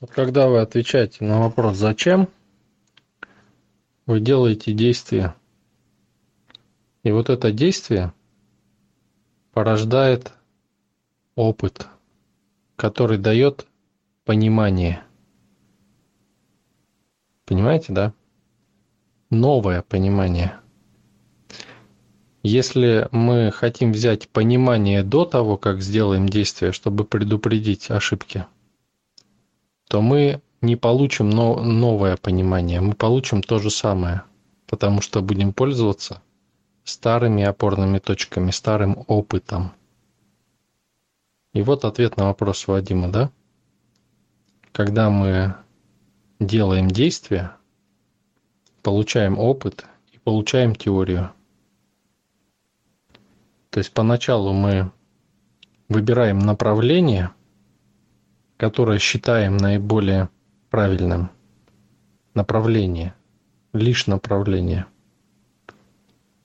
Вот когда вы отвечаете на вопрос «Зачем?», вы делаете действие. И вот это действие порождает опыт, который дает понимание. Понимаете, да? Новое понимание. Если мы хотим взять понимание до того, как сделаем действие, чтобы предупредить ошибки, то мы не получим новое понимание, мы получим то же самое, потому что будем пользоваться старыми опорными точками, старым опытом. И вот ответ на вопрос Вадима, да? Когда мы делаем действие, получаем опыт и получаем теорию. То есть поначалу мы выбираем направление, которое считаем наиболее правильным. Направление. Лишь направление.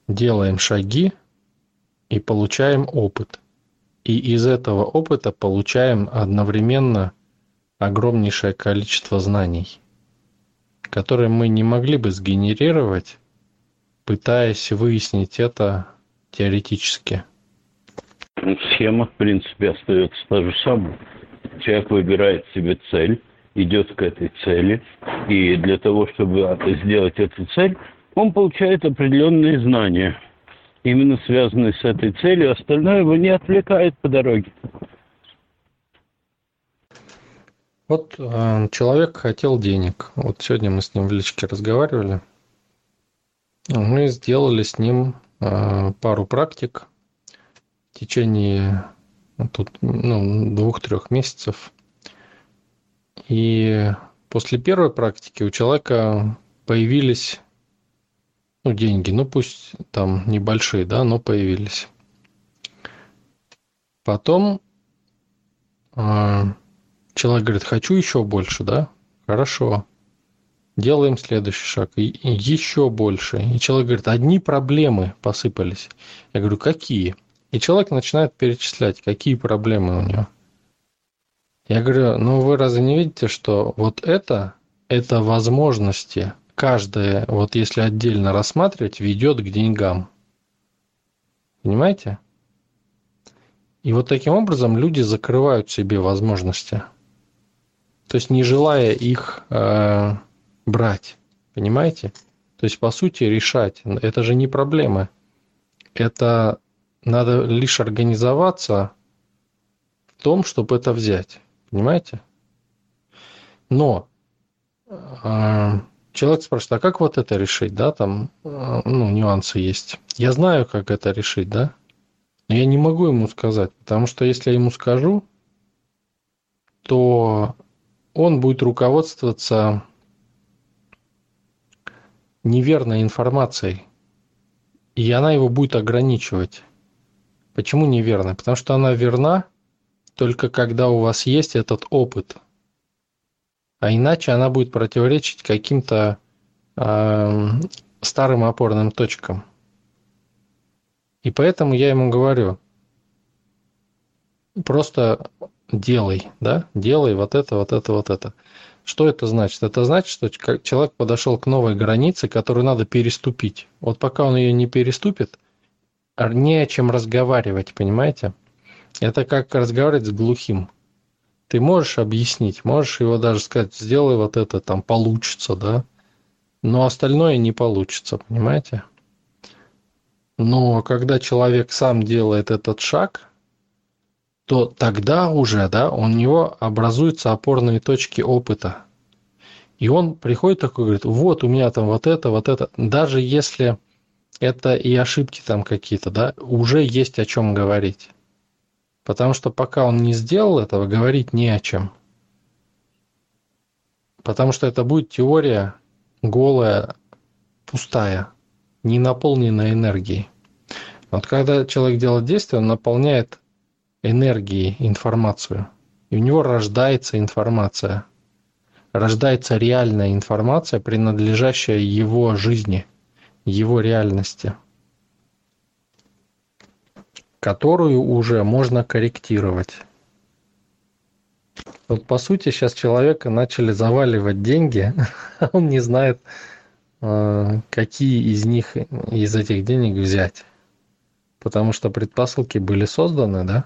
Делаем шаги и получаем опыт. И из этого опыта получаем одновременно огромнейшее количество знаний, которые мы не могли бы сгенерировать, пытаясь выяснить это теоретически. Схема, в принципе, остается та же самая. Человек выбирает себе цель, идет к этой цели, и для того, чтобы сделать эту цель, он получает определенные знания, именно связанные с этой целью, остальное его не отвлекает по дороге. Вот э, человек хотел денег. Вот сегодня мы с ним в личке разговаривали. Мы сделали с ним э, пару практик в течение тут, ну, двух-трех месяцев. И после первой практики у человека появились ну, деньги, ну пусть там небольшие, да, но появились. Потом э, человек говорит, хочу еще больше, да? Хорошо. Делаем следующий шаг. И, и еще больше. И человек говорит, одни проблемы посыпались. Я говорю, какие? И человек начинает перечислять, какие проблемы у него. Я говорю, ну вы разве не видите, что вот это, это возможности, каждая, вот если отдельно рассматривать, ведет к деньгам. Понимаете? И вот таким образом люди закрывают себе возможности то есть не желая их э, брать, понимаете? То есть, по сути, решать. Это же не проблема. Это надо лишь организоваться в том, чтобы это взять. Понимаете? Но э, человек спрашивает, а как вот это решить, да, там, э, ну, нюансы есть. Я знаю, как это решить, да, но я не могу ему сказать, потому что если я ему скажу, то он будет руководствоваться неверной информацией, и она его будет ограничивать. Почему неверно? Потому что она верна только когда у вас есть этот опыт. А иначе она будет противоречить каким-то э, старым опорным точкам. И поэтому я ему говорю, просто делай, да, делай вот это, вот это, вот это. Что это значит? Это значит, что человек подошел к новой границе, которую надо переступить. Вот пока он ее не переступит, не о чем разговаривать, понимаете? Это как разговаривать с глухим. Ты можешь объяснить, можешь его даже сказать, сделай вот это, там получится, да, но остальное не получится, понимаете? Но когда человек сам делает этот шаг, то тогда уже, да, у него образуются опорные точки опыта. И он приходит такой, говорит, вот у меня там вот это, вот это. Даже если это и ошибки там какие-то, да, уже есть о чем говорить. Потому что пока он не сделал этого, говорить не о чем. Потому что это будет теория голая, пустая, не наполненная энергией. Вот когда человек делает действие, он наполняет энергии информацию. И у него рождается информация. Рождается реальная информация, принадлежащая его жизни, его реальности, которую уже можно корректировать. Вот по сути сейчас человека начали заваливать деньги, а он не знает, э, какие из них, из этих денег взять. Потому что предпосылки были созданы, да?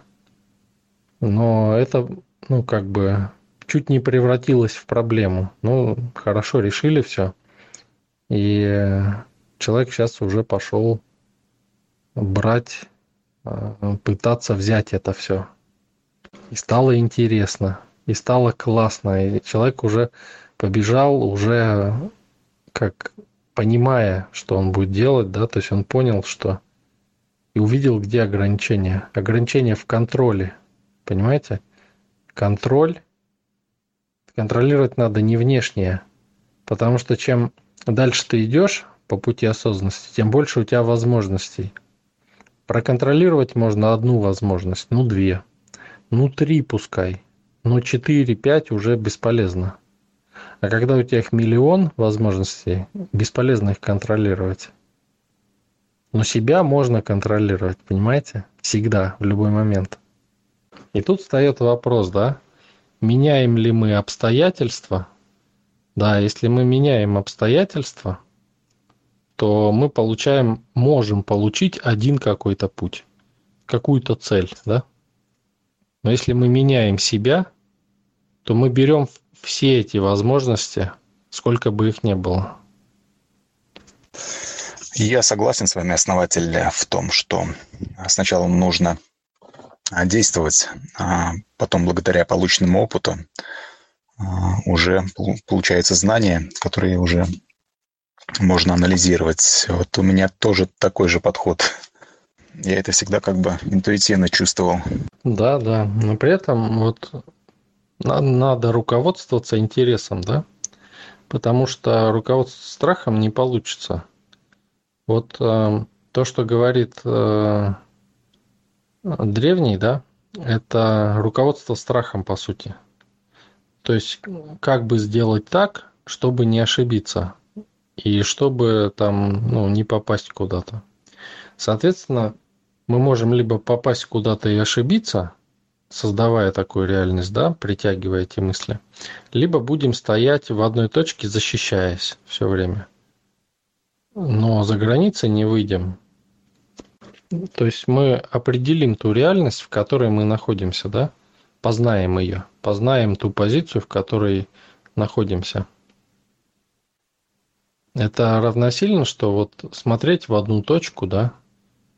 Но это, ну, как бы, чуть не превратилось в проблему. Ну, хорошо, решили все. И человек сейчас уже пошел брать, э, пытаться взять это все. И стало интересно, и стало классно, и человек уже побежал, уже как понимая, что он будет делать, да, то есть он понял, что и увидел, где ограничения. Ограничения в контроле, понимаете? Контроль, контролировать надо не внешнее, потому что чем дальше ты идешь по пути осознанности, тем больше у тебя возможностей. Проконтролировать можно одну возможность, ну две, ну три пускай, но четыре, пять уже бесполезно. А когда у тебя их миллион возможностей, бесполезно их контролировать. Но себя можно контролировать, понимаете? Всегда, в любой момент. И тут встает вопрос, да? Меняем ли мы обстоятельства? Да, если мы меняем обстоятельства, то мы получаем, можем получить один какой-то путь, какую-то цель, да? Но если мы меняем себя, то мы берем все эти возможности, сколько бы их ни было. Я согласен с вами, основатель, в том, что сначала нужно действовать, а потом благодаря полученному опыту а, уже получается знания, которые уже можно анализировать. Вот у меня тоже такой же подход. Я это всегда как бы интуитивно чувствовал. Да, да. Но при этом вот надо, руководствоваться интересом, да? Потому что руководство страхом не получится. Вот э, то, что говорит э, древний, да, это руководство страхом, по сути. То есть, как бы сделать так, чтобы не ошибиться, и чтобы там, ну, не попасть куда-то. Соответственно, мы можем либо попасть куда-то и ошибиться, создавая такую реальность, да, притягивая эти мысли, либо будем стоять в одной точке, защищаясь все время но за границы не выйдем. То есть мы определим ту реальность, в которой мы находимся, да? Познаем ее, познаем ту позицию, в которой находимся. Это равносильно, что вот смотреть в одну точку, да,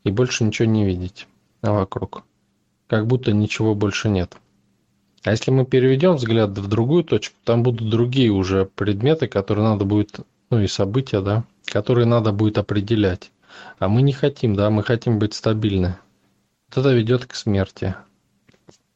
и больше ничего не видеть вокруг. Как будто ничего больше нет. А если мы переведем взгляд в другую точку, там будут другие уже предметы, которые надо будет, ну и события, да, которые надо будет определять. А мы не хотим, да, мы хотим быть стабильны. Это ведет к смерти.